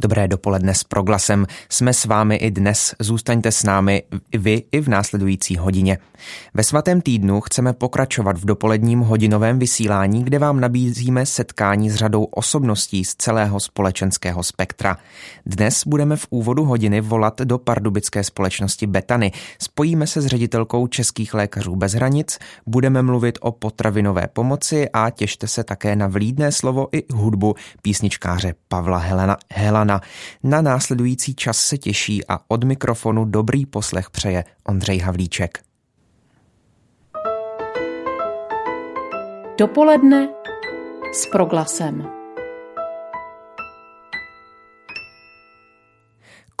Dobré dopoledne s proglasem. Jsme s vámi i dnes. Zůstaňte s námi i vy i v následující hodině. Ve svatém týdnu chceme pokračovat v dopoledním hodinovém vysílání, kde vám nabízíme setkání s řadou osobností z celého společenského spektra. Dnes budeme v úvodu hodiny volat do pardubické společnosti Betany. Spojíme se s ředitelkou Českých lékařů bez hranic, budeme mluvit o potravinové pomoci a těšte se také na vlídné slovo i hudbu písničkáře Pavla Helena, Helana Romana. Na následující čas se těší a od mikrofonu dobrý poslech přeje Ondřej Havlíček. Dopoledne s proglasem.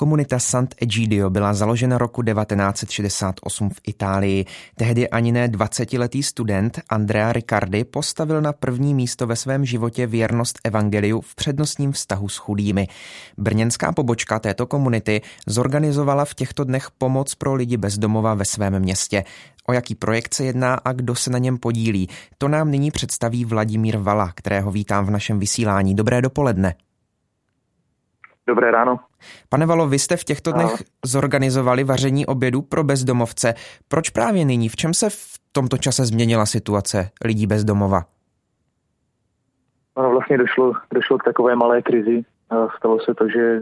Komunita Sant'Egidio byla založena roku 1968 v Itálii. Tehdy ani ne 20-letý student Andrea Riccardi postavil na první místo ve svém životě věrnost evangeliu v přednostním vztahu s chudými. Brněnská pobočka této komunity zorganizovala v těchto dnech pomoc pro lidi bezdomova ve svém městě. O jaký projekt se jedná a kdo se na něm podílí, to nám nyní představí Vladimír Vala, kterého vítám v našem vysílání. Dobré dopoledne. Dobré ráno. Pane Valo, vy jste v těchto dnech zorganizovali vaření obědu pro bezdomovce. Proč právě nyní? V čem se v tomto čase změnila situace lidí bezdomova? Ano, vlastně došlo, došlo k takové malé krizi. Stalo se to, že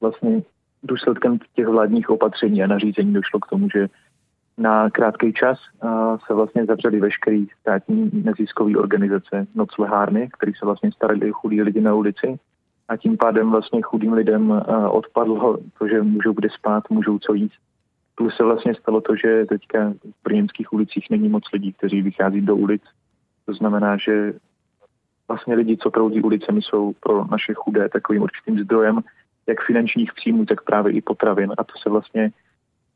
vlastně důsledkem těch vládních opatření a nařízení došlo k tomu, že na krátký čas se vlastně zavřeli veškeré státní neziskové organizace noclehárny, které se vlastně starali o chudí lidi na ulici a tím pádem vlastně chudým lidem eh, odpadlo to, že můžou kde spát, můžou co jíst. Plus se vlastně stalo to, že teďka v brněnských ulicích není moc lidí, kteří vychází do ulic. To znamená, že vlastně lidi, co proudí ulicemi, jsou pro naše chudé takovým určitým zdrojem jak finančních příjmů, tak právě i potravin. A to se vlastně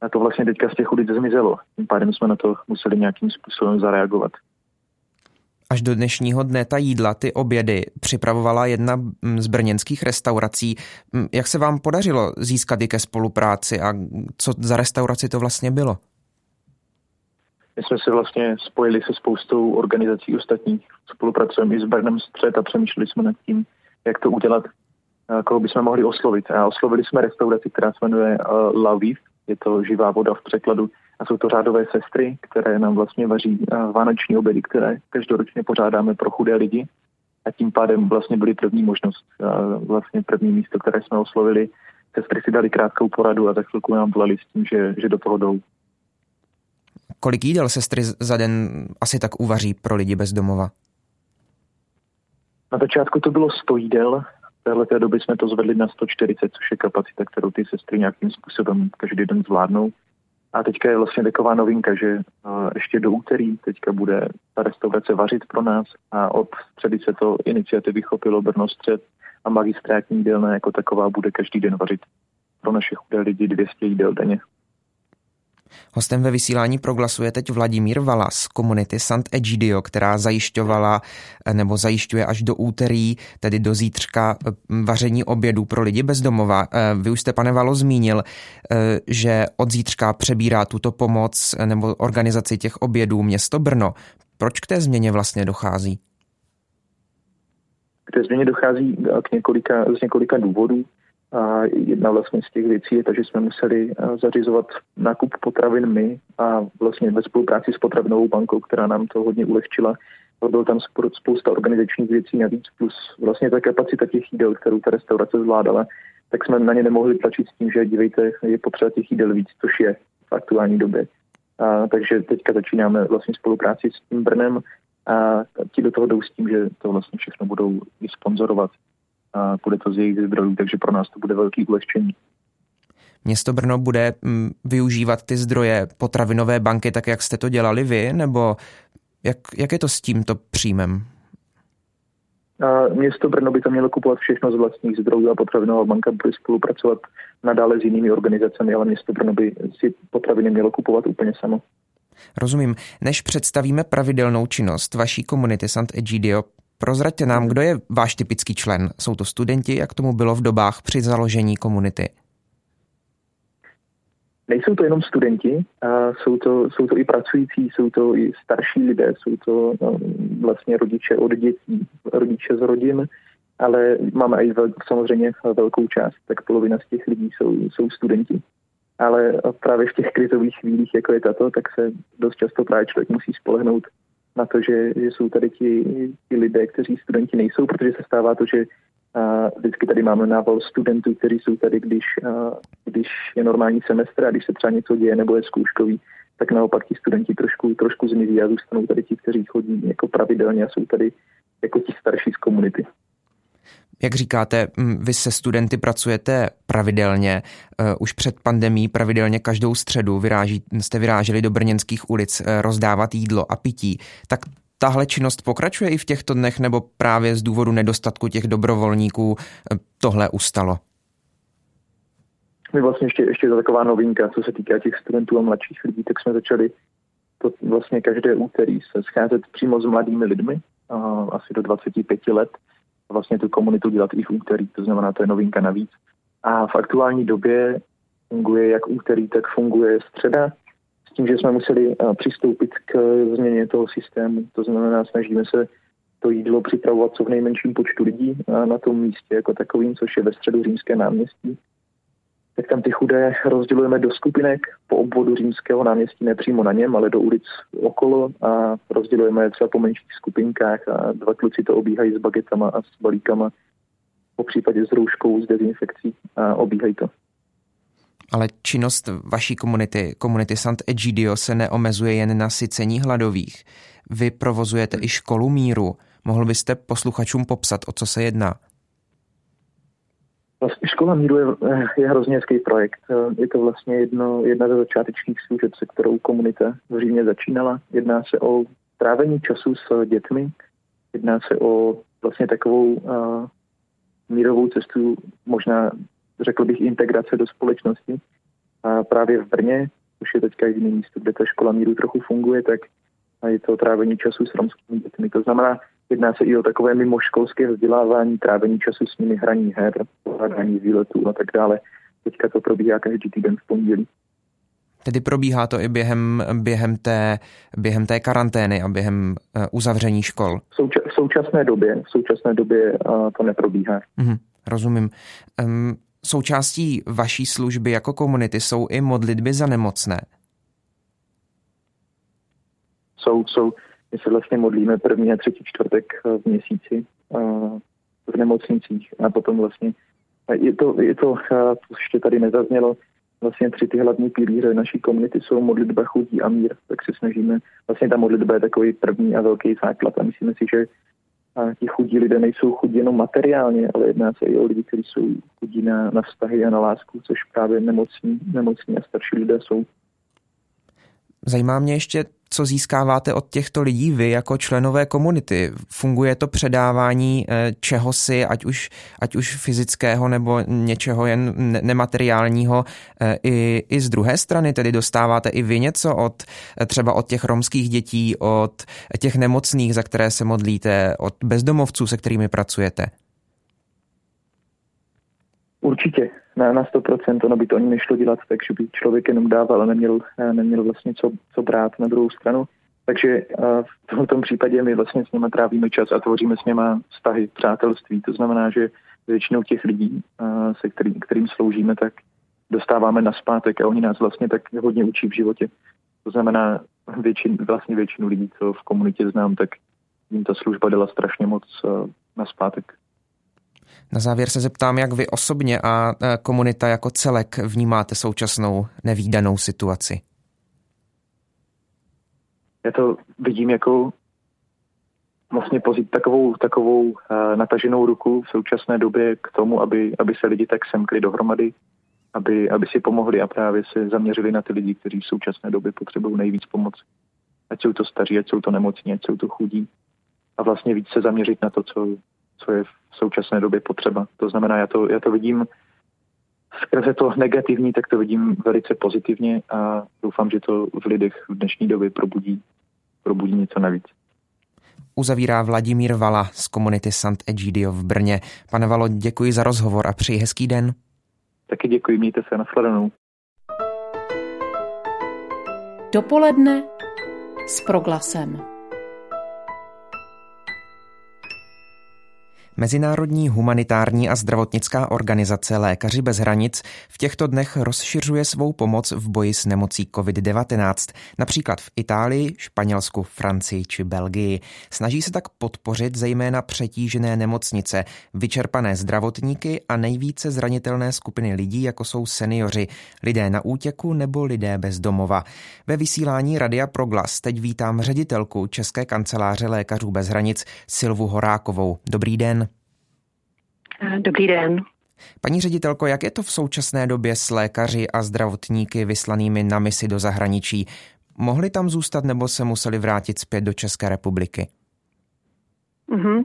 a to vlastně teďka z těch ulic zmizelo. Tím pádem jsme na to museli nějakým způsobem zareagovat. Až do dnešního dne ta jídla, ty obědy připravovala jedna z brněnských restaurací. Jak se vám podařilo získat i ke spolupráci a co za restauraci to vlastně bylo? My jsme se vlastně spojili se spoustou organizací ostatních. Spolupracujeme i s Brnem Střed a přemýšleli jsme nad tím, jak to udělat, koho bychom mohli oslovit. A oslovili jsme restauraci, která se jmenuje La Viv, je to živá voda v překladu a jsou to řádové sestry, které nám vlastně vaří eh, vánoční obědy, které každoročně pořádáme pro chudé lidi. A tím pádem vlastně byly první možnost, eh, vlastně první místo, které jsme oslovili. Sestry si dali krátkou poradu a za chvilku nám volali s tím, že, že do toho jdou. Kolik jídel sestry za den asi tak uvaří pro lidi bez domova? Na začátku to bylo 100 jídel, téhle doby jsme to zvedli na 140, což je kapacita, kterou ty sestry nějakým způsobem každý den zvládnou. A teďka je vlastně taková novinka, že ještě do úterý teďka bude ta restaurace vařit pro nás a od středy se to iniciativy chopilo Brno střed a magistrátní jídelna jako taková bude každý den vařit pro naše chudé lidi 200 jídel denně. Hostem ve vysílání proglasuje teď Vladimír Vala z komunity Sant'Egidio, která zajišťovala nebo zajišťuje až do úterý, tedy do zítřka, vaření obědů pro lidi bezdomova. Eh, vy už jste, pane Valo, zmínil, eh, že od zítřka přebírá tuto pomoc nebo organizaci těch obědů město Brno. Proč k té změně vlastně dochází? K té změně dochází k několika, z několika důvodů. A jedna vlastně z těch věcí je to, že jsme museli eh, zařizovat nákup potravin my a vlastně ve spolupráci s potravinovou bankou, která nám to hodně ulehčila. Byl tam spousta organizačních věcí navíc, plus vlastně ta kapacita těch jídel, kterou ta restaurace zvládala, tak jsme na ně nemohli tlačit s tím, že dívejte, je potřeba těch jídel víc, což je v aktuální době. A, takže teďka začínáme vlastně spolupráci s tím Brnem a ti do toho jdou s tím, že to vlastně všechno budou i sponzorovat a bude to z jejich zdrojů, takže pro nás to bude velký ulehčení. Město Brno bude mm, využívat ty zdroje potravinové banky tak, jak jste to dělali vy, nebo jak, jak je to s tímto příjmem? A město Brno by to mělo kupovat všechno z vlastních zdrojů a potravinová banka bude spolupracovat nadále s jinými organizacemi, ale město Brno by si potraviny mělo kupovat úplně samo. Rozumím. Než představíme pravidelnou činnost vaší komunity Sant'Egidio, Prozraďte nám, kdo je váš typický člen. Jsou to studenti, jak tomu bylo v dobách při založení komunity? nejsou to jenom studenti, a jsou, to, jsou to i pracující, jsou to i starší lidé, jsou to no, vlastně rodiče od dětí, rodiče z rodin, ale máme i vel, samozřejmě velkou část, tak polovina z těch lidí jsou, jsou studenti. Ale právě v těch krizových chvílích, jako je tato, tak se dost často právě člověk musí spolehnout na to, že, že jsou tady ti, ti lidé, kteří studenti nejsou, protože se stává to, že a vždycky tady máme nával studentů, kteří jsou tady, když, když je normální semestr a když se třeba něco děje nebo je zkouškový, tak naopak ti studenti trošku, trošku zmizí a zůstanou tady ti, kteří chodí jako pravidelně a jsou tady jako ti starší z komunity. Jak říkáte, vy se studenty pracujete pravidelně, uh, už před pandemí pravidelně každou středu vyráží, jste vyráželi do brněnských ulic uh, rozdávat jídlo a pití. Tak tahle činnost pokračuje i v těchto dnech, nebo právě z důvodu nedostatku těch dobrovolníků uh, tohle ustalo? My vlastně ještě, ještě to taková novinka, co se týká těch studentů a mladších lidí, tak jsme začali to vlastně každé úterý se scházet přímo s mladými lidmi, asi do 25 let, vlastně tu komunitu dělat i v úterý, to znamená, to je novinka navíc. A v aktuální době funguje jak úterý, tak funguje středa, s tím, že jsme museli přistoupit k změně toho systému. To znamená, snažíme se to jídlo připravovat co v nejmenším počtu lidí na tom místě jako takovým, což je ve středu římské náměstí tak tam ty chudé rozdělujeme do skupinek po obvodu římského náměstí, ne přímo na něm, ale do ulic okolo a rozdělujeme je třeba po menších skupinkách a dva kluci to obíhají s bagetama a s balíkama, po případě s rouškou, s dezinfekcí a obíhají to. Ale činnost vaší komunity, komunity Sant Egidio, se neomezuje jen na sycení hladových. Vy provozujete i školu míru. Mohl byste posluchačům popsat, o co se jedná? Vlastně škola míru je, je hrozně hezký projekt. Je to vlastně jedno, jedna ze začátečních služeb, se kterou komunita v Římě začínala. Jedná se o trávení času s dětmi, jedná se o vlastně takovou uh, mírovou cestu, možná řekl bych integrace do společnosti. A právě v Brně, už je teďka jediný místo, kde ta škola míru trochu funguje, tak je to trávení času s romskými dětmi. To znamená, Jedná se i o takové mimoškolské vzdělávání, trávení času s nimi, hraní her, pořádání výletů a tak dále. Teďka to probíhá každý týden v pondělí. Tedy probíhá to i během, během, té, během té karantény a během uh, uzavření škol? V, souča- v současné době, v současné době uh, to neprobíhá. Mm, rozumím. Um, součástí vaší služby jako komunity jsou i modlitby za nemocné. Jsou, jsou. My se vlastně modlíme první a třetí čtvrtek eh, v měsíci eh, v nemocnicích. A potom vlastně je to, je to, eh, to ještě tady nezaznělo, vlastně tři ty hlavní pilíře naší komunity jsou modlitba, chudí a mír, tak se snažíme, vlastně ta modlitba je takový první a velký základ. A myslíme si, že ti chudí lidé nejsou chudí jenom materiálně, ale jedná se i o lidi, kteří jsou chudí na, na vztahy a na lásku, což právě nemocní, nemocní a starší lidé jsou. Zajímá mě ještě, co získáváte od těchto lidí vy jako členové komunity. Funguje to předávání eh, čehosi, ať už, ať už fyzického nebo něčeho jen nemateriálního eh, i, i z druhé strany, tedy dostáváte i vy něco od eh, třeba od těch romských dětí, od těch nemocných, za které se modlíte, od bezdomovců, se kterými pracujete? Určitě, na, na 100%, ono by to ani nešlo dělat tak, že by člověk jenom dával a neměl, neměl vlastně co, co brát na druhou stranu. Takže v tomto případě my vlastně s nimi trávíme čas a tvoříme s nimi vztahy, přátelství. To znamená, že většinou těch lidí, se kterým, kterým sloužíme, tak dostáváme na zpátek a oni nás vlastně tak hodně učí v životě. To znamená, většin, vlastně většinu lidí, co v komunitě znám, tak jim ta služba dala strašně moc na zpátek. Na závěr se zeptám, jak vy osobně a e, komunita jako celek vnímáte současnou nevýdanou situaci. Já to vidím jako vlastně pozit takovou, takovou uh, nataženou ruku v současné době k tomu, aby, aby se lidi tak semkli dohromady, aby, aby si pomohli a právě se zaměřili na ty lidi, kteří v současné době potřebují nejvíc pomoc. Ať jsou to staří, ať jsou to nemocní, ať jsou to chudí. A vlastně víc se zaměřit na to, co, co je v současné době potřeba. To znamená, já to, já to vidím skrze to negativní, tak to vidím velice pozitivně a doufám, že to v lidech v dnešní době probudí, probudí něco navíc. Uzavírá Vladimír Vala z komunity Sant Egidio v Brně. Pane Valo, děkuji za rozhovor a přeji hezký den. Taky děkuji, mějte se, nashledanou. Dopoledne s proglasem. Mezinárodní humanitární a zdravotnická organizace Lékaři bez hranic v těchto dnech rozšiřuje svou pomoc v boji s nemocí COVID-19, například v Itálii, Španělsku, Francii či Belgii. Snaží se tak podpořit zejména přetížené nemocnice, vyčerpané zdravotníky a nejvíce zranitelné skupiny lidí, jako jsou seniori, lidé na útěku nebo lidé bez domova. Ve vysílání Radia Proglas teď vítám ředitelku České kanceláře Lékařů bez hranic Silvu Horákovou. Dobrý den. Dobrý den. Paní ředitelko, jak je to v současné době s lékaři a zdravotníky vyslanými na misi do zahraničí? Mohli tam zůstat nebo se museli vrátit zpět do České republiky? Mm-hmm.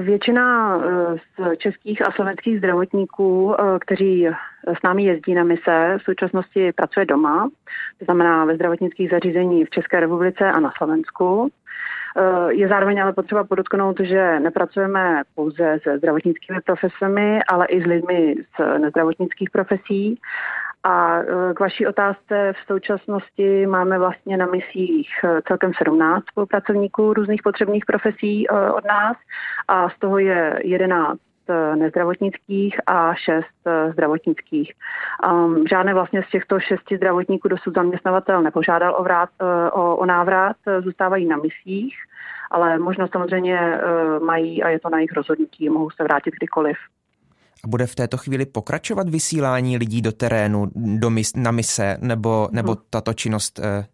Většina eh, z českých a slovenských zdravotníků, eh, kteří s námi jezdí na mise, v současnosti pracuje doma, to znamená ve zdravotnických zařízení v České republice a na Slovensku. Je zároveň ale potřeba podotknout, že nepracujeme pouze se zdravotnickými profesemi, ale i s lidmi z nezdravotnických profesí. A e, k vaší otázce v současnosti máme vlastně na misích e, celkem 17 spolupracovníků různých potřebných profesí od nás a z toho je 11 nezdravotnických a šest zdravotnických. Um, žádné vlastně z těchto šesti zdravotníků dosud zaměstnavatel nepožádal o, vrát, o, o návrat, zůstávají na misích, ale možnost samozřejmě mají a je to na jejich rozhodnutí, mohou se vrátit kdykoliv. A bude v této chvíli pokračovat vysílání lidí do terénu, do mis, na mise, nebo, nebo hmm. tato činnost eh,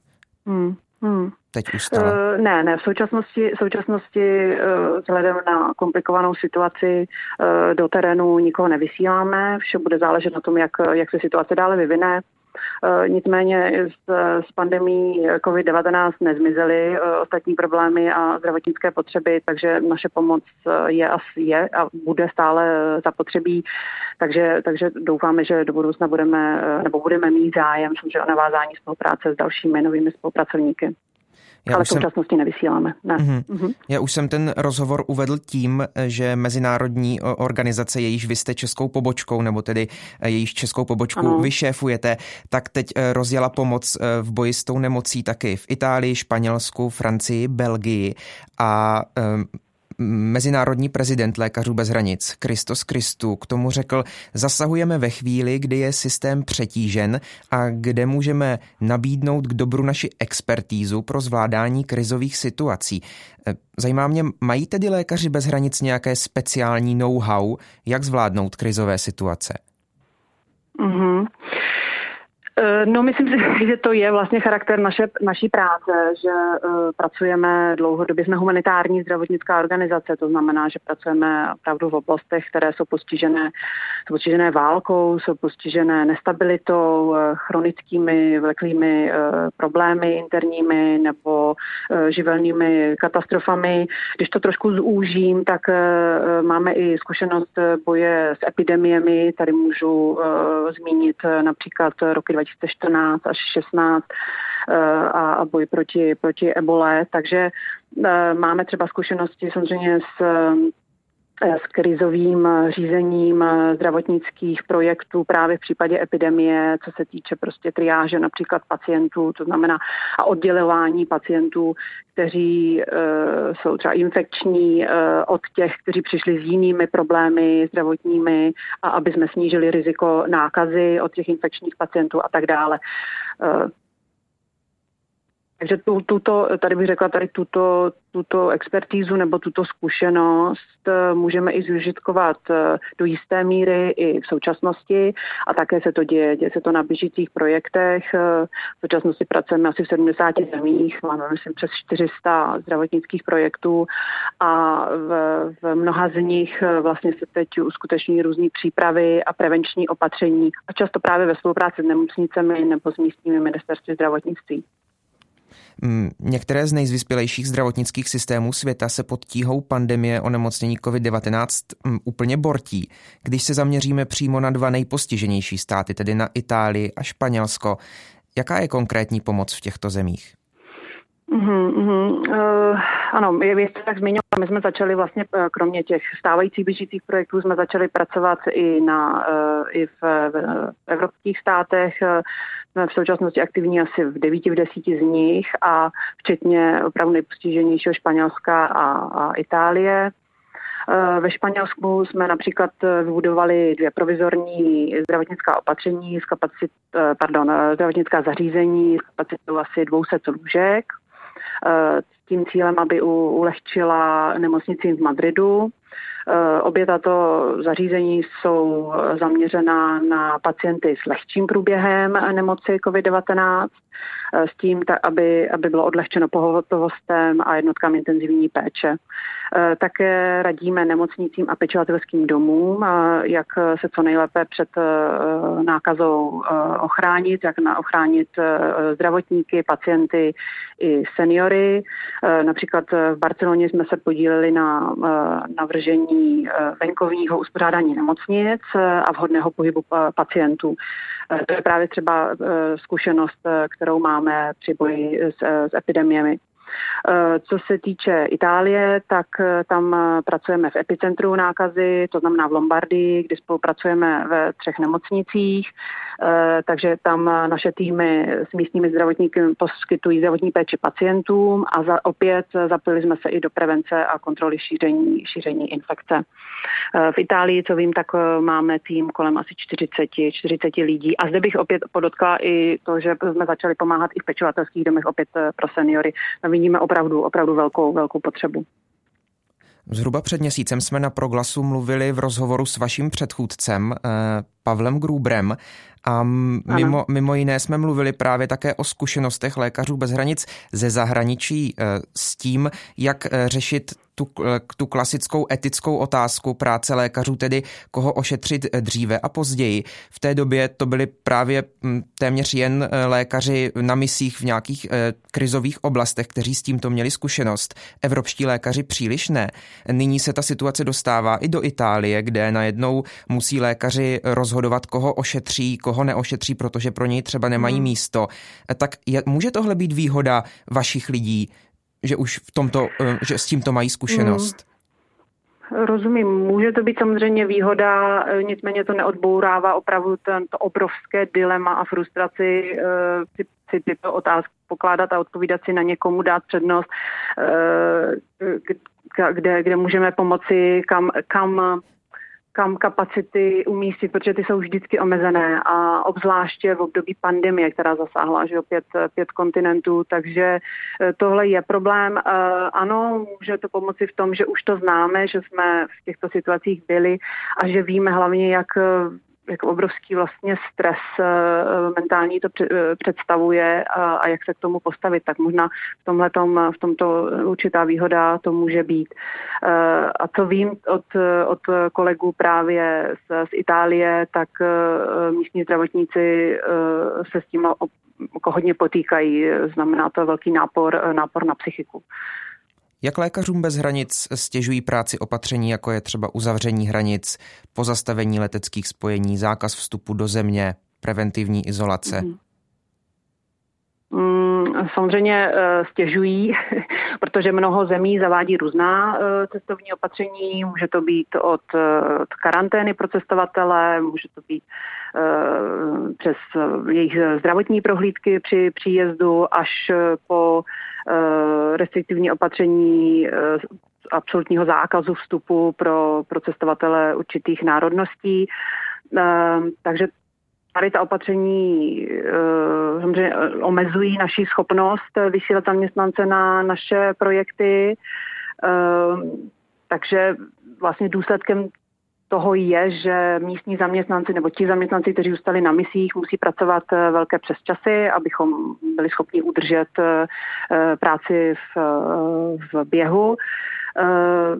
hmm. Hmm. teď ustala? Uh, ne, ne, v současnosti, v současnosti uh, vzhledem na komplikovanou situaci uh, do terénu nikoho nevysíláme, vše bude záležet na tom, jak, jak se situace dále vyvine. Eh, nicméně z, z pandemí COVID-19 nezmizely eh, ostatní problémy a zdravotnické potřeby, takže naše pomoc eh, je a je a bude stále zapotřebí. Takže, takže doufáme, že do budoucna budeme, nebo budeme mít zájem samozřejmě o navázání spolupráce s dalšími novými spolupracovníky. Já ale v současnosti jsem... nevysíláme. Ne. Mm-hmm. Mm-hmm. Já už jsem ten rozhovor uvedl tím, že mezinárodní organizace, jejíž vy jste českou pobočkou, nebo tedy eh, jejíž českou pobočku ano. vyšéfujete, tak teď eh, rozjela pomoc eh, v boji s tou nemocí taky v Itálii, Španělsku, Francii, Belgii a Mezinárodní prezident Lékařů bez hranic Kristos Kristu k tomu řekl, zasahujeme ve chvíli, kdy je systém přetížen a kde můžeme nabídnout k dobru naši expertízu pro zvládání krizových situací. E, zajímá mě, mají tedy lékaři bez hranic nějaké speciální know-how, jak zvládnout krizové situace? Mm-hmm. Eh, no, myslím si, že to je vlastně charakter naše, naší práce, že uh, pracujeme dlouhodobě, jsme humanitární zdravotnická organizace, to znamená, že pracujeme opravdu v oblastech, které jsou postižené, jsou postižené válkou, jsou postižené nestabilitou, uh, chronickými vleklými uh, problémy interními nebo uh, živelnými katastrofami. Když to trošku zúžím, tak máme i zkušenost boje s epidemiemi. Tady můžu zmínit například roky 2014 až 16 eh, a boj proti, proti ebole. Takže eh, máme třeba zkušenosti samozřejmě s eh, s krizovým řízením zdravotnických projektů právě v případě epidemie, co se týče prostě triáže například pacientů, to znamená a oddělování pacientů, kteří uh, jsou třeba infekční uh, od těch, kteří přišli s jinými problémy zdravotními a aby jsme snížili riziko nákazy od těch infekčních pacientů a tak dále. Uh, takže tu, tuto, tady bych řekla, tady tuto, tuto expertízu nebo tuto zkušenost eh, můžeme i zužitkovat eh, do jisté míry i v současnosti a také se to děje. Děje se to na běžících projektech. Eh, v současnosti pracujeme asi v 70 zemích, máme myslím přes 400 zdravotnických projektů a v, v mnoha z nich vlastně se teď uskuteční různé přípravy a prevenční opatření a často právě ve spolupráci s nemocnicemi nebo s místními ministerství zdravotnictví. Mm, některé z nejzvyspělejších zdravotnických systémů světa se pod tíhou pandemie onemocnění COVID-19 mm, úplně bortí. Když se zaměříme přímo na dva nejpostiženější státy, tedy na Itálii a Španělsko, jaká je konkrétní pomoc v těchto zemích? Uh, Ano, vy jste tak zmiňoval, my jsme začali vlastně, kromě těch stávajících běžících projektů, jsme začali pracovat i, na, i v, v evropských státech. Jsme v současnosti aktivní asi v devíti, v desíti z nich a včetně opravdu nejpostiženějšího Španělska a, a Itálie. Eh, ve Španělsku jsme například eh, vybudovali dvě provizorní zdravotnická opatření s kapacit, eh, pardon, zdravotnická zařízení s kapacitou asi 200 lůžek s tím cílem, aby ulehčila nemocnici v Madridu. Obě tato zařízení jsou zaměřena na pacienty s lehčím průběhem nemoci COVID-19 s tím, aby, aby bylo odlehčeno pohotovostem a jednotkám intenzivní péče. Eh, také radíme nemocnicím a pečovatelským domům, jak se co nejlépe před eh, nákazou eh, ochránit, jak na ochránit zdravotníky, pacienty i seniory. Například v Barceloně jsme se podíleli na navržení venkovního uspořádání nemocnic a vhodného pohybu pacientů. To je právě třeba zkušenost, kterou máme při boji s, s epidemiemi. Eh, co se týče Itálie, tak eh, tam eh, pracujeme v epicentru nákazy, to znamená v Lombardii, kdy spolupracujeme ve třech nemocnicích, takže tam naše týmy s místními zdravotníky poskytují zdravotní péči pacientům a za, opět zapojili jsme se i do prevence a kontroly šíření, šíření infekce. V Itálii, co vím, tak máme tým kolem asi 40, 40 lidí a zde bych opět podotkla i to, že jsme začali pomáhat i v pečovatelských domech opět pro seniory. Tam vidíme opravdu, opravdu velkou, velkou potřebu. Zhruba před měsícem jsme na Proglasu mluvili v rozhovoru s vaším předchůdcem eh, Pavlem Grubrem a mimo, mimo jiné jsme mluvili právě také o zkušenostech lékařů bez hranic ze zahraničí eh, s tím, jak eh, řešit tu, eh, tu klasickou etickou otázku práce lékařů, tedy koho ošetřit dříve a později. V té době to byly právě hm, téměř jen lékaři na misích v nějakých krizových oblastech, kteří s tímto měli zkušenost. Evropští lékaři příliš ne. Nyní se ta situace dostává i do Itálie, kde najednou musí lékaři rozhodovat, koho ošetří, koho ho neošetří, protože pro něj třeba nemají hmm. místo. Tak je, může tohle být výhoda vašich lidí, že už v tomto, eh, že s tímto mají zkušenost? Hmm. Rozumím, může to být samozřejmě výhoda, eh, nicméně to neodbourává opravdu tento obrovské dilema a frustraci si, eh, si tyto otázky pokládat a odpovídat si na někomu, dát přednost, kde, kde můžeme pomoci, kam, kam kam kapacity umístit, protože ty jsou vždycky omezené a obzvláště v období pandemie, která zasáhla že opět pět kontinentů, takže eh, tohle je problém. Eh, ano, může to pomoci v tom, že už to známe, že jsme v těchto situacích byli a že víme hlavně, jak jak obrovský vlastně stres eh, mentální to eh, představuje a, a jak se k tomu postavit, tak možná v tomhletom, v tomto určitá výhoda to může být. Eh, a co vím od, od kolegů právě z, z Itálie, tak místní zdravotníci se s tím hodně potýkají. Znamená to velký nápor, nápor na psychiku. Jak lékařům bez hranic stěžují práci opatření, jako je třeba uzavření hranic, pozastavení leteckých spojení, zákaz vstupu do země, preventivní izolace? Mm. Mm, samozřejmě eh, stěžují, protože mnoho zemí zavádí různá eh, cestovní opatření. Může to být od, eh, od karantény pro cestovatele, může to být přes jejich zdravotní prohlídky při příjezdu až po restriktivní opatření absolutního zákazu vstupu pro, pro cestovatele určitých národností. Takže tady ta opatření uh, samozřejmě omezují naši schopnost vysílat zaměstnance na naše projekty, uh, takže vlastně důsledkem toho je, že místní zaměstnanci nebo ti zaměstnanci, kteří zůstali na misích, musí pracovat eh, velké přesčasy, abychom byli schopni udržet práci v, v běhu. Eh,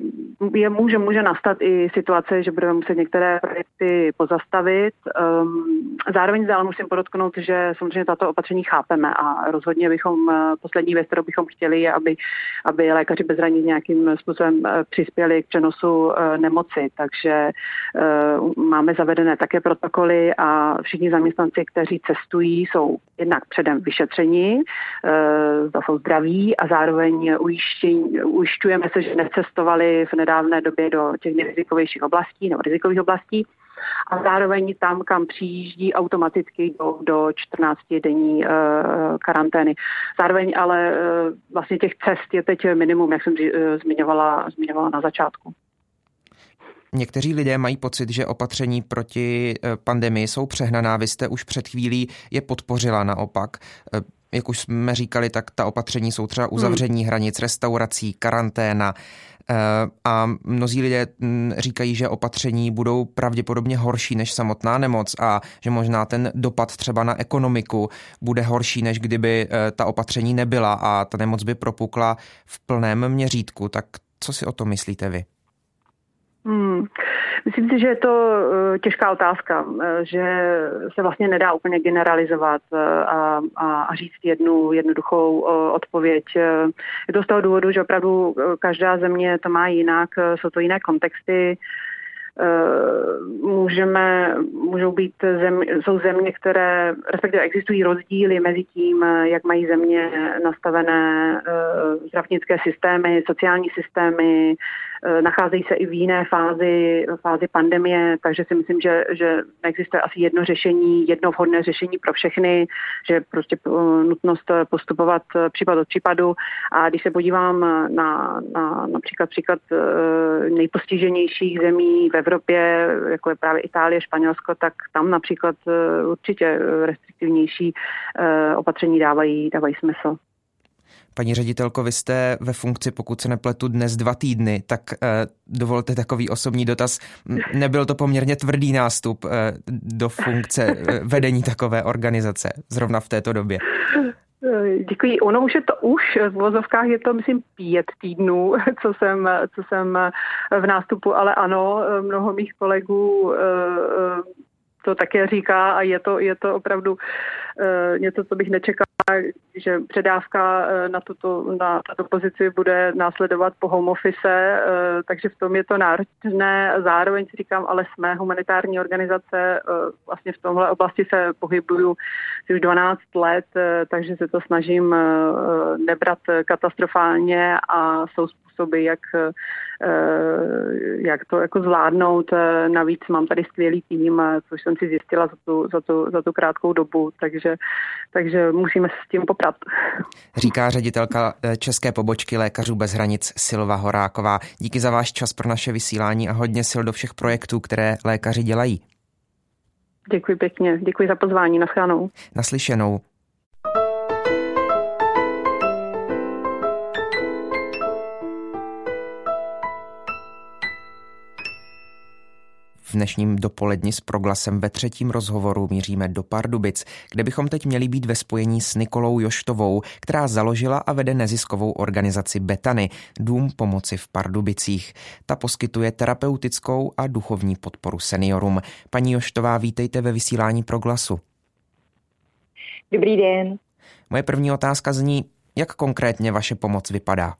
je, může, může nastat i situace, že budeme muset některé projekty pozastavit. Ehm, zároveň ale musím podotknout, že samozřejmě tato opatření chápeme a rozhodně bychom eh, poslední věc, kterou bychom chtěli, je, aby, aby lékaři bez zranění nějakým způsobem eh, přispěli k přenosu nemoci. Takže máme zavedené také protokoly a všichni zaměstnanci, kteří cestují, jsou jednak předem vyšetřeni, zda jsou zdraví a zároveň ujišťujeme se, že necestovali v nedávné době do těch nejrizikovějších oblastí nebo rizikových oblastí a zároveň tam, kam přijíždí, automaticky do, do 14 denní uh, karantény. Zároveň ale uh, vlastně těch cest je teď minimum, jak jsem uh, zmiňovala, zmiňovala na začátku. Někteří lidé mají pocit, že opatření proti pandemii jsou přehnaná. Vy jste už před chvílí je podpořila naopak jak už jsme říkali, tak ta opatření jsou třeba uzavření hmm. hranic, restaurací, karanténa. Eh, a mnozí lidé hm, říkají, že opatření budou pravděpodobně horší než samotná nemoc a že možná ten dopad třeba na ekonomiku bude horší, než kdyby eh, ta opatření nebyla a ta nemoc by propukla v plném měřítku. Tak co si o to myslíte vy? Hmm. Myslím si, že je to eh, těžká otázka, eh, že se vlastně nedá úplně generalizovat eh, a, a, a říct jednu jednoduchou odpověď. Je to z toho důvodu, že opravdu každá země to má jinak, jsou to jiné kontexty, můžeme, můžou být země, jsou země, které, respektive existují rozdíly mezi tím, jak mají země nastavené zdravotnické systémy, sociální systémy, nacházejí se i v jiné fázi, fázi pandemie, takže si myslím, že, že neexistuje asi jedno řešení, jedno vhodné řešení pro všechny, že prostě eh, nutnost postupovat eh, případ od případu. A když se podívám na, na například příklad nejpostiženějších zemí v Evropě, jako je právě Itálie, Španělsko, tak tam například určitě restriktivnější opatření dávají, dávají smysl. Paní ředitelko, vy jste ve funkci, pokud se nepletu, dnes dva týdny, tak eh, dovolte takový osobní dotaz. Nebyl to poměrně tvrdý nástup eh, do funkce eh, vedení takové organizace zrovna v této době? Děkuji. Ono už je to už, v vozovkách je to, myslím, pět týdnů, co jsem, co jsem v nástupu, ale ano, mnoho mých kolegů to také říká a je to, je to opravdu uh, něco, co bych nečekala, že předávka uh, na, tuto, na tato pozici bude následovat po home office, uh, takže v tom je to náročné. Zároveň si říkám, ale jsme humanitární organizace, uh, vlastně v tomhle oblasti se pohybuju už 12 let, uh, takže se to snažím uh, nebrat katastrofálně a jsou způsoby, jak, jak to jako zvládnout. Navíc mám tady skvělý tým, což jsem si zjistila za tu, za tu, za tu krátkou dobu, takže, takže musíme s tím poprat. Říká ředitelka eh, České pobočky Lékařů bez hranic Silva Horáková. Díky za váš čas pro naše vysílání a hodně sil do všech projektů, které lékaři dělají. Děkuji pěkně, děkuji za pozvání, naschledanou. Naslyšenou. Dnešním dopoledni s proglasem ve třetím rozhovoru míříme do Pardubic, kde bychom teď měli být ve spojení s Nikolou Joštovou, která založila a vede neziskovou organizaci Betany, Dům pomoci v Pardubicích. Ta poskytuje terapeutickou a duchovní podporu seniorům. Paní Joštová, vítejte ve vysílání proglasu. Dobrý den. Moje první otázka zní, jak konkrétně vaše pomoc vypadá?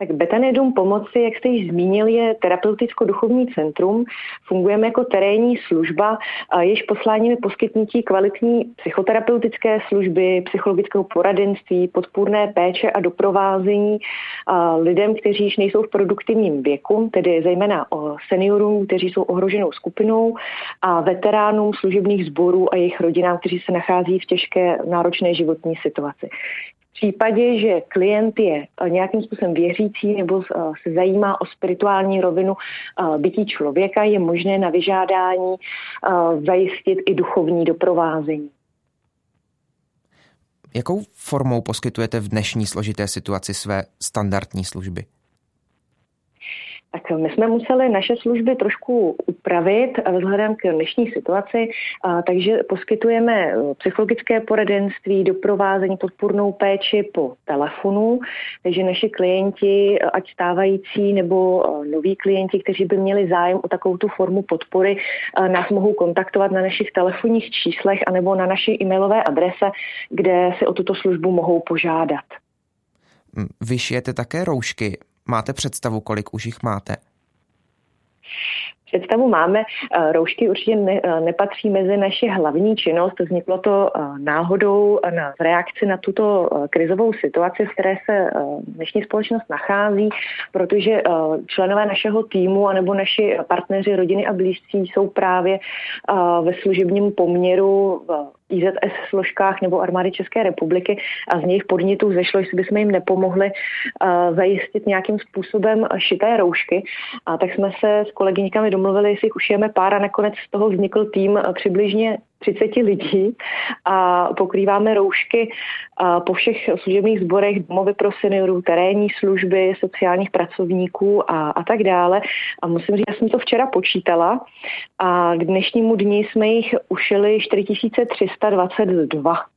Tak Betanedum pomoci, jak jste již zmínil, je terapeuticko-duchovní centrum. Fungujeme jako terénní služba, jež posláním je poskytnutí kvalitní psychoterapeutické služby, psychologického poradenství, podpůrné péče a doprovázení lidem, kteří již nejsou v produktivním věku, tedy zejména seniorům, kteří jsou ohroženou skupinou a veteránům služebních sborů a jejich rodinám, kteří se nachází v těžké náročné životní situaci případě, že klient je eh, nějakým způsobem věřící nebo eh, se zajímá o spirituální rovinu eh, bytí člověka, je možné na vyžádání zajistit i duchovní doprovázení. Jakou formou poskytujete v dnešní složité situaci své standardní služby? Tak my jsme museli naše služby trošku upravit vzhledem k dnešní situaci, takže poskytujeme e, psychologické poradenství, doprovázení, podpůrnou péči po telefonu, takže naši klienti, ať stávající nebo noví klienti, kteří by měli zájem o takovou tu formu podpory, nás mohou kontaktovat na našich telefonních číslech anebo na naší e-mailové adrese, kde si o tuto službu mohou požádat. Vy šijete také roušky. Máte představu, kolik už jich máte? Představu máme. Eh, roušky určitě ne, eh, nepatří mezi naši hlavní činnost. Vzniklo to eh, náhodou na reakci na tuto krizovou situaci, v které se dnešní společnost nachází, protože členové našeho týmu anebo naši partneři, rodiny a blízcí jsou právě ve služebním poměru IZS složkách nebo armády České republiky a z nich podnětů zešlo, jestli bychom jim nepomohli zajistit nějakým způsobem šité roušky. A tak jsme se s kolegyníkami domluvili, jestli ušijeme pár a nakonec z toho vznikl tým přibližně 30 lidí a pokrýváme roušky po všech služebních sborech, domovy pro seniorů, terénní služby, sociálních pracovníků a, a tak dále. A musím říct, já jsem to včera počítala a k dnešnímu dni jsme jich ušili 4322.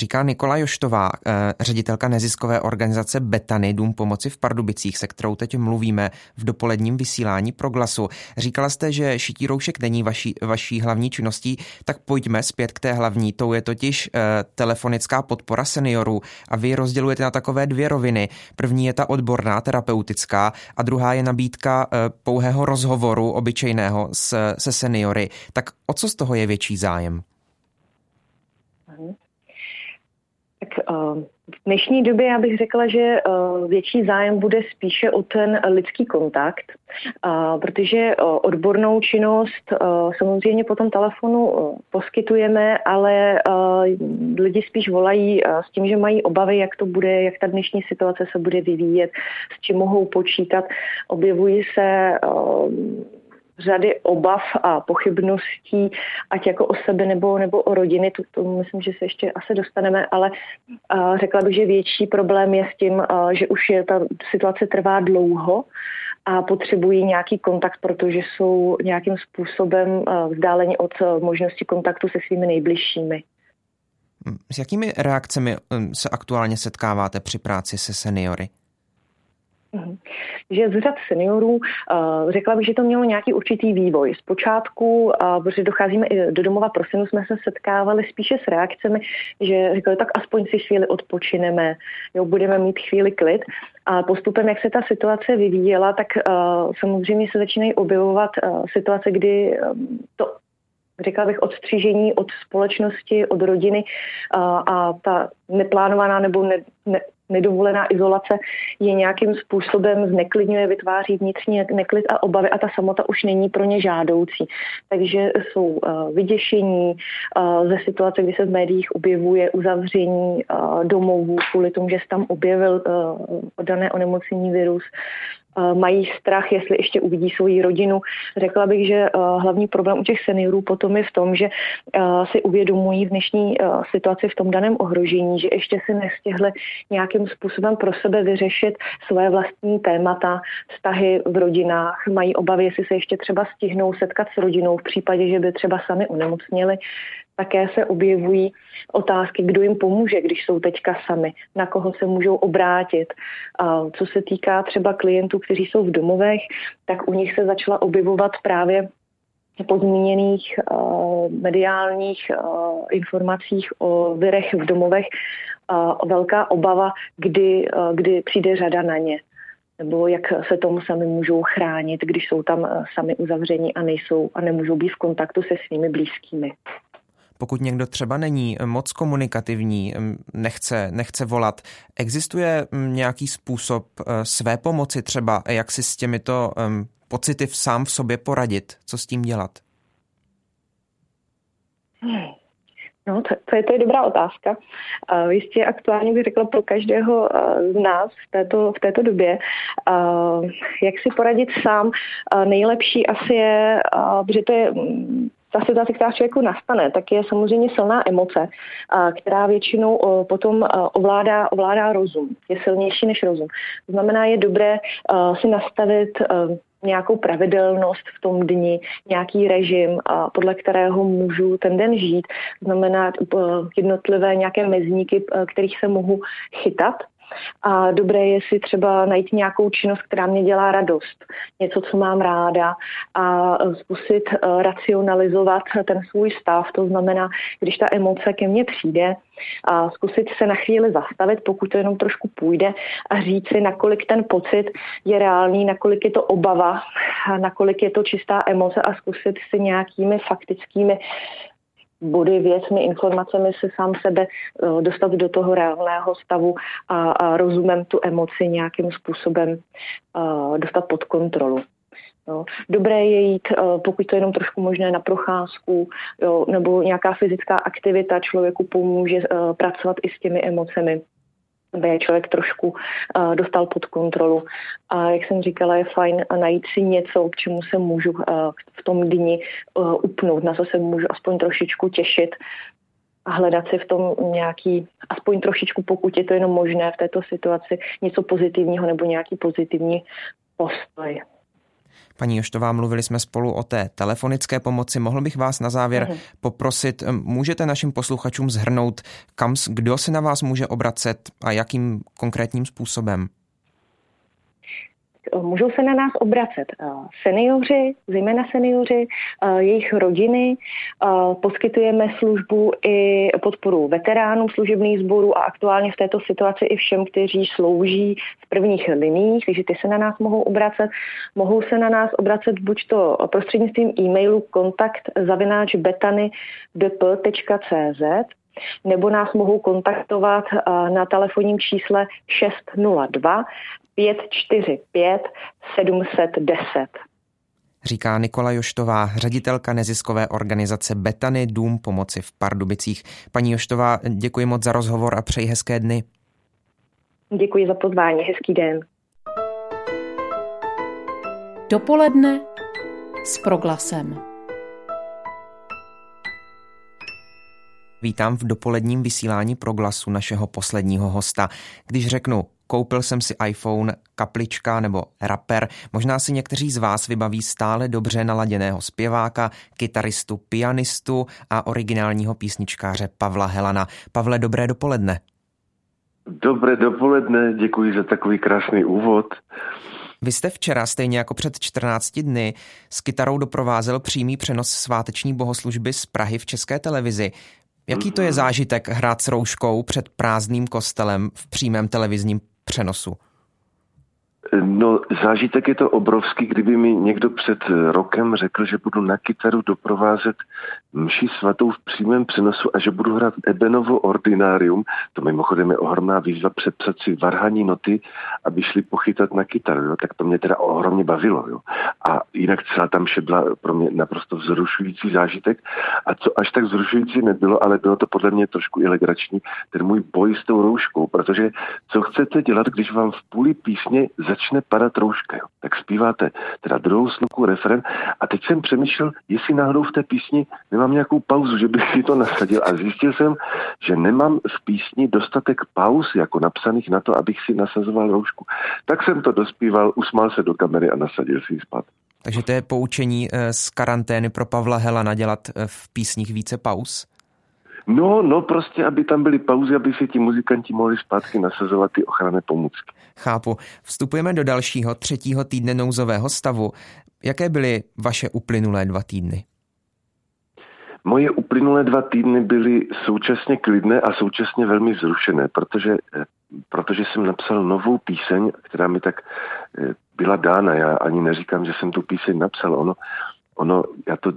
Říká Nikola Joštová, eh, ředitelka neziskové organizace Betany Dům pomoci v Pardubicích, se kterou teď mluvíme v dopoledním vysílání pro glasu. Říkala jste, že šití roušek není vaší, vaší hlavní činností, tak pojďme zpět k té hlavní. Tou je totiž eh, telefonická podpora seniorů a vy rozdělujete na takové dvě roviny. První je ta odborná, terapeutická a druhá je nabídka eh, pouhého rozhovoru obyčejného s, se seniory. Tak o co z toho je větší zájem? Tak uh, v dnešní době já bych řekla, že uh, větší zájem bude spíše o ten lidský kontakt, protože uh, odbornou činnost samozřejmě po tom telefonu poskytujeme, ale lidi spíš volají s tím, že mají obavy, jak to bude, jak ta dnešní situace se bude vyvíjet, s čím mohou počítat. Objevují se řady obav a pochybností, ať jako o sebe nebo, nebo o rodiny, to, to myslím, že se ještě asi dostaneme, ale uh, řekla bych, že větší problém je s tím, uh, že už je ta situace trvá dlouho a potřebují nějaký kontakt, protože jsou nějakým způsobem vzdáleni od uh, možnosti kontaktu se svými nejbližšími. S jakými reakcemi se aktuálně setkáváte při práci se seniory? Mhm. Že z řad seniorů uh, řekla bych, že to mělo nějaký určitý vývoj. Zpočátku, uh, protože docházíme i do domova pro synu, jsme se setkávali spíše s reakcemi, že říkali, tak aspoň si chvíli odpočineme, jo, budeme mít chvíli klid. A postupem, jak se ta situace vyvíjela, tak uh, samozřejmě se začínají objevovat situace, kdy to řekla bych, odstřížení od společnosti, od rodiny a, a ta neplánovaná nebo ne, ne, nedovolená izolace je nějakým způsobem zneklidňuje, vytváří vnitřní neklid a obavy a ta samota už není pro ně žádoucí. Takže jsou uh, vyděšení uh, ze situace, kdy se v médiích objevuje uzavření uh, domovů kvůli tomu, že se tam objevil dané onemocnění virus mají strach, jestli ještě uvidí svoji rodinu. Řekla bych, že hlavní problém u těch seniorů potom je v tom, že si uvědomují v dnešní situaci v tom daném ohrožení, že ještě si nestihli nějakým způsobem pro sebe vyřešit své vlastní témata, vztahy v rodinách, mají obavy, jestli se ještě třeba stihnou setkat s rodinou v případě, že by třeba sami onemocněli. Také se objevují otázky, kdo jim pomůže, když jsou teďka sami, na koho se můžou obrátit. A co se týká třeba klientů, kteří jsou v domovech, tak u nich se začala objevovat právě po zmíněných uh, mediálních uh, informacích o virech v domovech uh, velká obava, kdy, uh, kdy přijde řada na ně nebo jak se tomu sami můžou chránit, když jsou tam sami uzavření a nejsou a nemůžou být v kontaktu se svými blízkými pokud někdo třeba není moc komunikativní, nechce, nechce volat, existuje nějaký způsob eh, své pomoci třeba, jak si s těmito pocity sám v sobě poradit? Co s tím dělat? No, to, to, je, to je dobrá otázka. Uh, jistě aktuálně bych řekla pro každého uh, z nás v této, v této době. Uh, jak si poradit sám? Uh, nejlepší asi je, uh, protože to je ta situace, která člověku nastane, tak je samozřejmě silná emoce, která většinou potom ovládá, ovládá rozum. Je silnější než rozum. To znamená, je dobré si nastavit nějakou pravidelnost v tom dni, nějaký režim, podle kterého můžu ten den žít. Znamená jednotlivé nějaké mezníky, kterých se mohu chytat a dobré je si třeba najít nějakou činnost, která mě dělá radost, něco, co mám ráda a zkusit eh, racionalizovat ten svůj stav. To znamená, když ta emoce ke mně přijde, a zkusit se na chvíli zastavit, pokud to jenom trošku půjde a říct si, nakolik ten pocit je reálný, nakolik je to obava, nakolik je to čistá emoce a zkusit si nějakými faktickými body, věcmi, informacemi se sám sebe eh, dostat do toho reálného stavu a, a rozumem tu emoci nějakým způsobem uh, dostat pod kontrolu. Jo. Dobré je jít, uh, pokud to je jenom trošku možné, na procházku, jo, nebo nějaká fyzická aktivita člověku pomůže pracovat i s těmi emocemi aby je člověk trošku uh, dostal pod kontrolu. A jak jsem říkala, je fajn najít si něco, k čemu se můžu uh, v tom dni uh, upnout, na co se můžu aspoň trošičku těšit a hledat si v tom nějaký, aspoň trošičku, pokud je to jenom možné v této situaci, něco pozitivního nebo nějaký pozitivní postoj. Paní Joštová, mluvili jsme spolu o té telefonické pomoci. Mohl bych vás na závěr uh-huh. poprosit, můžete našim posluchačům zhrnout, kam, kdo se na vás může obracet a jakým konkrétním způsobem? Můžou se na nás obracet eh, seniori, zejména seniori, eh, jejich rodiny. Eh, poskytujeme službu i podporu veteránům služebných sborů a aktuálně v této situaci i všem, kteří slouží v prvních liních, takže ty se na nás mohou obracet. Mohou se na nás obracet buď to prostřednictvím e-mailu kontakt zavináč betany.cz nebo nás mohou kontaktovat na telefonním čísle 602 545 710 říká Nikola Joštová, ředitelka neziskové organizace Betany Dům pomoci v Pardubicích. Paní Joštová, děkuji moc za rozhovor a přeji hezké dny. Děkuji za pozvání, hezký den. Dopoledne s proglasem. Vítám v dopoledním vysílání proglasu našeho posledního hosta. Když řeknu koupil jsem si iPhone, kaplička nebo rapper. Možná si někteří z vás vybaví stále dobře naladěného zpěváka, kytaristu, pianistu a originálního písničkáře Pavla Helana. Pavle, dobré dopoledne. Dobré dopoledne, děkuji za takový krásný úvod. Vy jste včera, stejně jako před 14 dny, s kytarou doprovázel přímý přenos sváteční bohoslužby z Prahy v České televizi. Jaký to je zážitek hrát s rouškou před prázdným kostelem v přímém televizním přenosu? No, zážitek je to obrovský, kdyby mi někdo před rokem řekl, že budu na kytaru doprovázet mši svatou v přímém přenosu a že budu hrát Ebenovo ordinárium. To mimochodem je ohromná výzva předpsat si varhaní noty, aby šli pochytat na kytaru. Jo? Tak to mě teda ohromně bavilo. Jo? A jinak celá tam vše byla pro mě naprosto vzrušující zážitek. A co až tak vzrušující nebylo, ale bylo to podle mě trošku i legrační, ten můj boj s tou rouškou, protože co chcete dělat, když vám v půli písně začne padat rouška. Jo? Tak zpíváte teda druhou sloku, referen a teď jsem přemýšlel, jestli náhodou v té písni nemám nějakou pauzu, že bych si to nasadil a zjistil jsem, že nemám v písni dostatek pauz jako napsaných na to, abych si nasazoval roušku. Tak jsem to dospíval, usmál se do kamery a nasadil si ji spát. Takže to je poučení eh, z karantény pro Pavla Hela nadělat eh, v písních více pauz? No, no prostě, aby tam byly pauzy, aby si ti muzikanti mohli zpátky nasazovat ty ochranné pomůcky. Chápu. Vstupujeme do dalšího, třetího týdne nouzového stavu. Jaké byly vaše uplynulé dva týdny? Moje uplynulé dva týdny byly současně klidné a současně velmi zrušené, protože, eh, protože jsem napsal novou píseň, která mi tak eh, byla dána. Já ani neříkám, že jsem tu píseň napsal. Ono, ono já, to,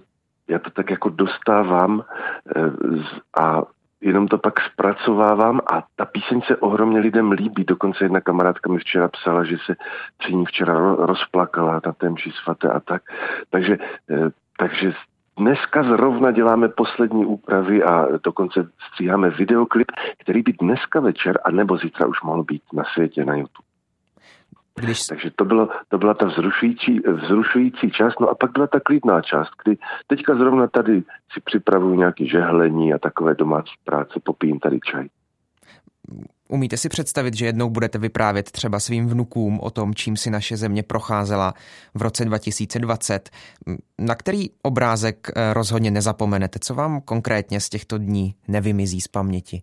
já to tak jako dostávám eh, a jenom to pak zpracovávám a ta píseň se ohromně lidem líbí. Dokonce jedna kamarádka mi včera psala, že se při ní včera rozplakala na témši svaté a tak. Takže, takže Dneska zrovna děláme poslední úpravy a dokonce stříháme videoklip, který by dneska večer a nebo zítra už mohl být na světě na YouTube. Když... Takže to, bylo, to byla ta vzrušující, vzrušující část. No a pak byla ta klidná část, kdy teďka zrovna tady si připravuju nějaké žehlení a takové domácí práce, popijím tady čaj. Umíte si představit, že jednou budete vyprávět třeba svým vnukům o tom, čím si naše země procházela v roce 2020? Na který obrázek eh, rozhodně nezapomenete? Co vám konkrétně z těchto dní nevymizí z paměti?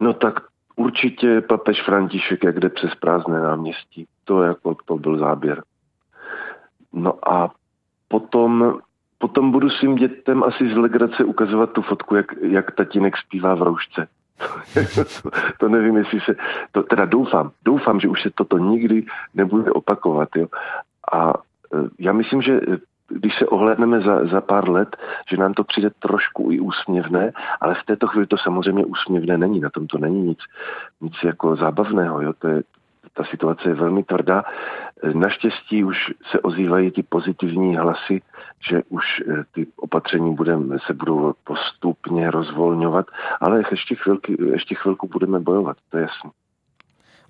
No tak určitě papež František, jak jde přes prázdné náměstí. To, jako, to byl záběr. No a potom, potom budu svým dětem asi z legrace ukazovat tu fotku, jak, jak tatínek zpívá v roušce. to nevím, jestli se, to teda doufám, doufám, že už se toto nikdy nebude opakovat. Jo. A e, já myslím, že když se ohledneme za, za pár let, že nám to přijde trošku i úsměvné, ale v této chvíli to samozřejmě úsměvné není, na tom to není nic, nic jako zábavného, jo? To je, ta situace je velmi tvrdá. Naštěstí už se ozývají ty pozitivní hlasy, že už eh, ty opatření budem, se budou postupně rozvolňovat, ale ještě, chvilky, ještě chvilku budeme bojovat, to je jasné.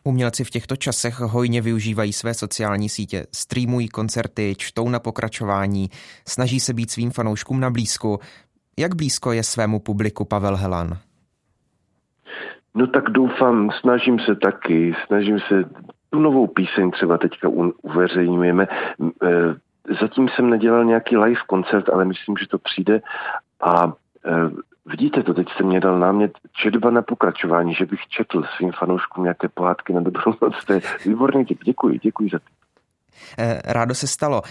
Umělci v těchto časech hojně využívají své sociální sítě, streamují koncerty, čtou na pokračování, snaží se být svým fanouškům na blízku. Jak blízko je svému publiku Pavel Helan? No tak doufám, snažím se taky, snažím se, tu novou píseň třeba teďka uveřejňujeme. E, zatím jsem nedělal nějaký live koncert, ale myslím, že to přijde a Vidíte to, teď jste mě dal námět četba na pokračování, že bych četl svým fanouškům nějaké pohádky na dobrou noc. To je výborný tip, děkuji, děkuji za to. Eh, rádo se stalo.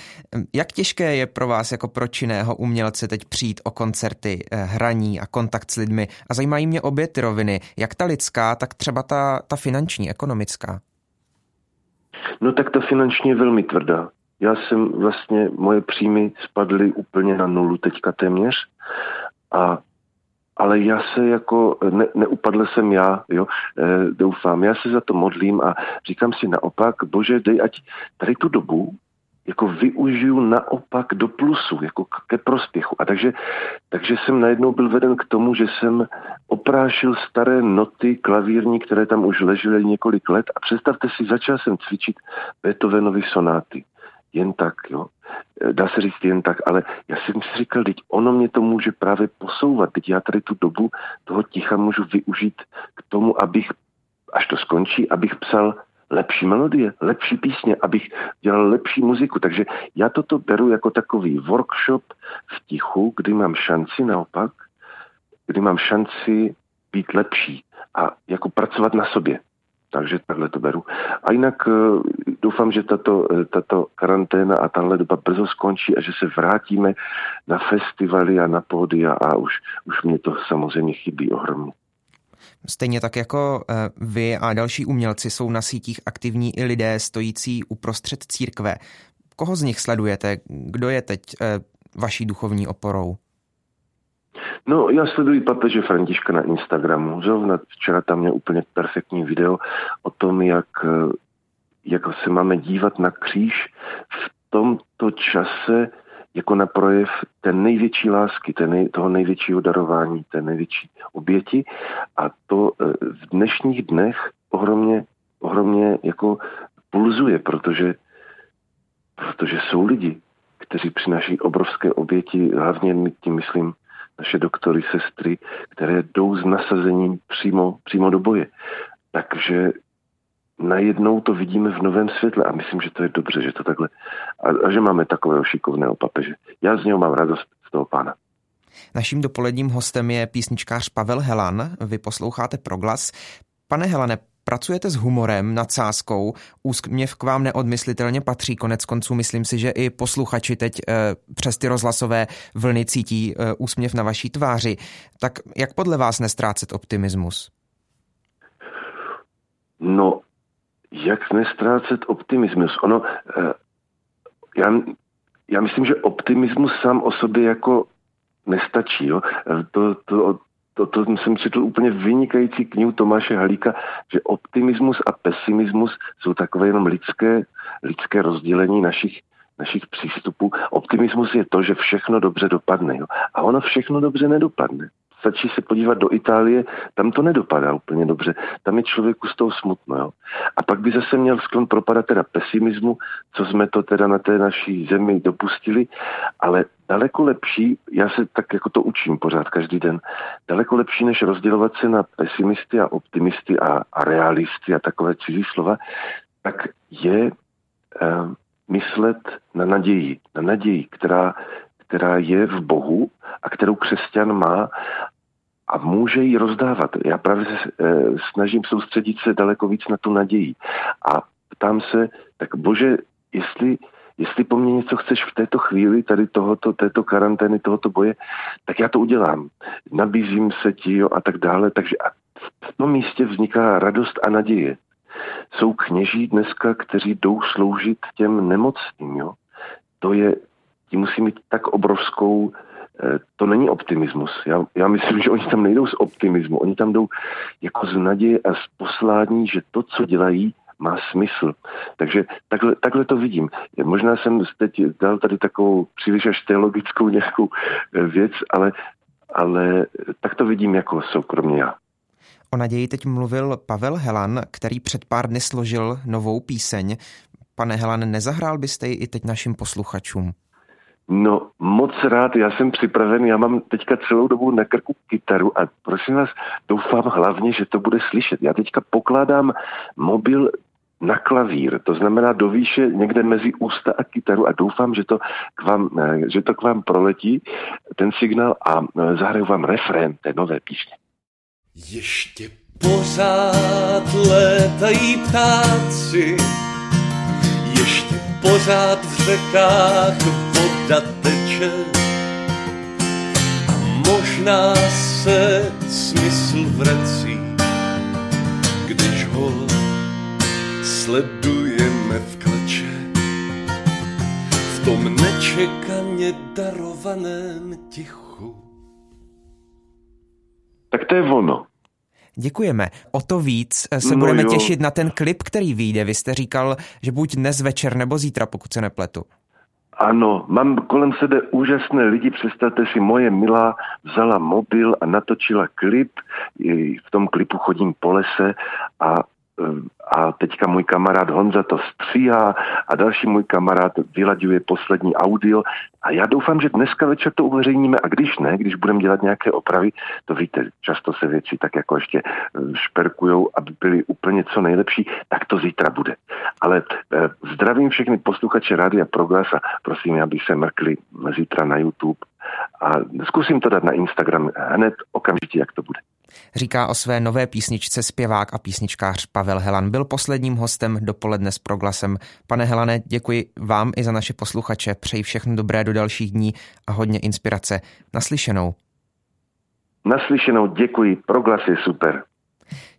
Jak těžké je pro vás jako pro činného umělce teď přijít o koncerty, eh, hraní a kontakt s lidmi? A zajímají mě obě ty roviny, jak ta lidská, tak třeba ta, ta finanční, ekonomická. No tak ta finanční je velmi tvrdá. Já jsem vlastně, moje příjmy spadly úplně na nulu teďka téměř a ale já se jako, ne, neupadl jsem já, jo, e, doufám, já se za to modlím a říkám si naopak, bože, dej, ať tady tu dobu jako využiju naopak do plusu, jako ke prospěchu. A takže, takže jsem najednou byl veden k tomu, že jsem oprášil staré noty klavírní, které tam už ležely několik let. A představte si, začal jsem cvičit Beethovenovy sonáty jen tak, jo. E, dá se říct jen tak, ale já jsem si říkal, teď ono mě to může právě posouvat, teď já tady tu dobu toho ticha můžu využít k tomu, abych, až to skončí, abych psal lepší melodie, lepší písně, abych dělal lepší muziku. Takže já toto beru jako takový workshop v tichu, kdy mám šanci naopak, kdy mám šanci být lepší a jako pracovat na sobě. Takže takhle to beru. A jinak eh, doufám, že tato, eh, tato karanténa a tahle doba brzo skončí a že se vrátíme na festivaly a na pódia a už, už mě to samozřejmě chybí ohromně. Stejně tak jako eh, vy a další umělci jsou na sítích aktivní i lidé stojící uprostřed církve. Koho z nich sledujete? Kdo je teď vaší duchovní oporou? No, já sleduji papeže Františka na Instagramu. Zrovna včera tam měl úplně perfektní video o tom, jak, eh, jak se máme dívat na kříž v tomto čase jako na projev té největší lásky, té nej, toho největšího darování, té největší oběti. A to eh, v dnešních dnech ohromně, ohromně jako pulzuje, protože, protože jsou lidi, kteří přináší obrovské oběti, hlavně tím myslím naše doktory, sestry, které jdou s nasazením přímo, přímo do boje. Takže najednou to vidíme v novém světle a myslím, že to je dobře, že to takhle a, a že máme takového šikovného papeže. Já z něho mám radost z toho pána. Naším dopoledním hostem je písničkář Pavel Helan. Vy posloucháte Proglas. Pane Helane, Pracujete s humorem, nadsázkou, úsměv k vám neodmyslitelně patří. Konec konců myslím si, že i posluchači teď e, přes ty rozhlasové vlny cítí e, úsměv na vaší tváři. Tak jak podle vás nestrácet optimismus? No, jak nestrácet optimismus? Ono, e, já, já myslím, že optimismus sám o sobě jako nestačí. Jo? To, to, to, to jsem četl úplně vynikající knihu Tomáše Halíka, že optimismus a pesimismus jsou takové jenom lidské, lidské rozdělení našich, našich přístupů. Optimismus je to, že všechno dobře dopadne. Jo? A ono všechno dobře nedopadne. stačí se podívat do Itálie, tam to nedopadá úplně dobře. Tam je člověku z toho smutno. Jo? A pak by zase měl sklon propadat teda pesimismu, co jsme to teda na té naší zemi dopustili, ale daleko lepší, já se tak jako to učím pořád každý den, daleko lepší, než rozdělovat se na pesimisty a optimisty a, a realisty a takové cizí slova, tak je uh, myslet na naději. Na naději, která, která je v Bohu a kterou křesťan má a může ji rozdávat. Já právě se uh, snažím soustředit se daleko víc na tu naději. A ptám se, tak bože, jestli jestli po mně něco chceš v této chvíli, tady tohoto, této karantény, tohoto boje, tak já to udělám. Nabízím se ti jo, a tak dále. Takže a v tom místě vzniká radost a naděje. Jsou kněží dneska, kteří jdou sloužit těm nemocným. Jo? To je, ti musí mít tak obrovskou, eh, to není optimismus. Já, já myslím, že oni tam nejdou z optimismu, oni tam jdou jako z naděje a z poslání, že to, co dělají, má smysl. Takže takhle, takhle to vidím. Možná jsem teď dal tady takovou příliš až teologickou nějakou eh, věc, ale, ale tak to vidím jako soukromně já. O naději teď mluvil Pavel Helan, který před pár dny složil novou píseň. Pane Helan, nezahrál byste ji i teď našim posluchačům? No, moc rád, já jsem připraven, já mám teďka celou dobu na krku kytaru a prosím vás, doufám hlavně, že to bude slyšet. Já teďka pokládám mobil na klavír, to znamená do výše někde mezi ústa a kytaru a doufám, že to k vám, eh, že to k vám proletí, ten signál a eh, zahraju vám refrén té nové písně. Ještě pořád létají ptáci, ještě pořád v řekách voda teče a možná se smysl vrací, když ho sledujeme v kleče v tom nečekaně darovaném tichu. Tak to je ono. Děkujeme. O to víc se no budeme jo. těšit na ten klip, který vyjde. Vy jste říkal, že buď dnes večer nebo zítra, pokud se nepletu. Ano, mám kolem sebe úžasné lidi. Představte si, moje milá vzala mobil a natočila klip. V tom klipu chodím po lese a a teďka můj kamarád Honza to stříhá a další můj kamarád vylaďuje poslední audio a já doufám, že dneska večer to uveřejníme a když ne, když budeme dělat nějaké opravy, to víte, často se věci tak jako ještě eh, šperkujou, aby byly úplně co nejlepší, tak to zítra bude. Ale eh, zdravím všechny posluchače Rádia Proglas a prosím, aby se mrkli zítra na YouTube a zkusím to dát na Instagram hned okamžitě, jak to bude. Říká o své nové písničce zpěvák a písničkář Pavel Helan. Byl posledním hostem dopoledne s proglasem. Pane Helane, děkuji vám i za naše posluchače. Přeji všechno dobré do dalších dní a hodně inspirace. Naslyšenou. Naslyšenou, děkuji. Proglas je super.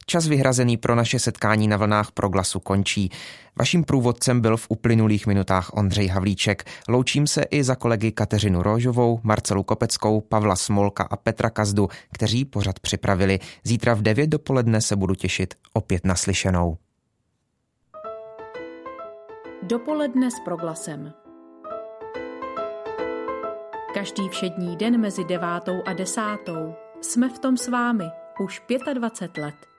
Čas vyhrazený pro naše setkání na vlnách proglasu končí. Vaším průvodcem byl v uplynulých minutách Ondřej Havlíček. Loučím se i za kolegy Kateřinu Rožovou, Marcelu Kopeckou, Pavla Smolka a Petra Kazdu, kteří pořad připravili. Zítra v 9 dopoledne se budu těšit opět naslyšenou. Dopoledne s proglasem. Každý všední den mezi devátou a desátou jsme v tom s vámi už 25 let.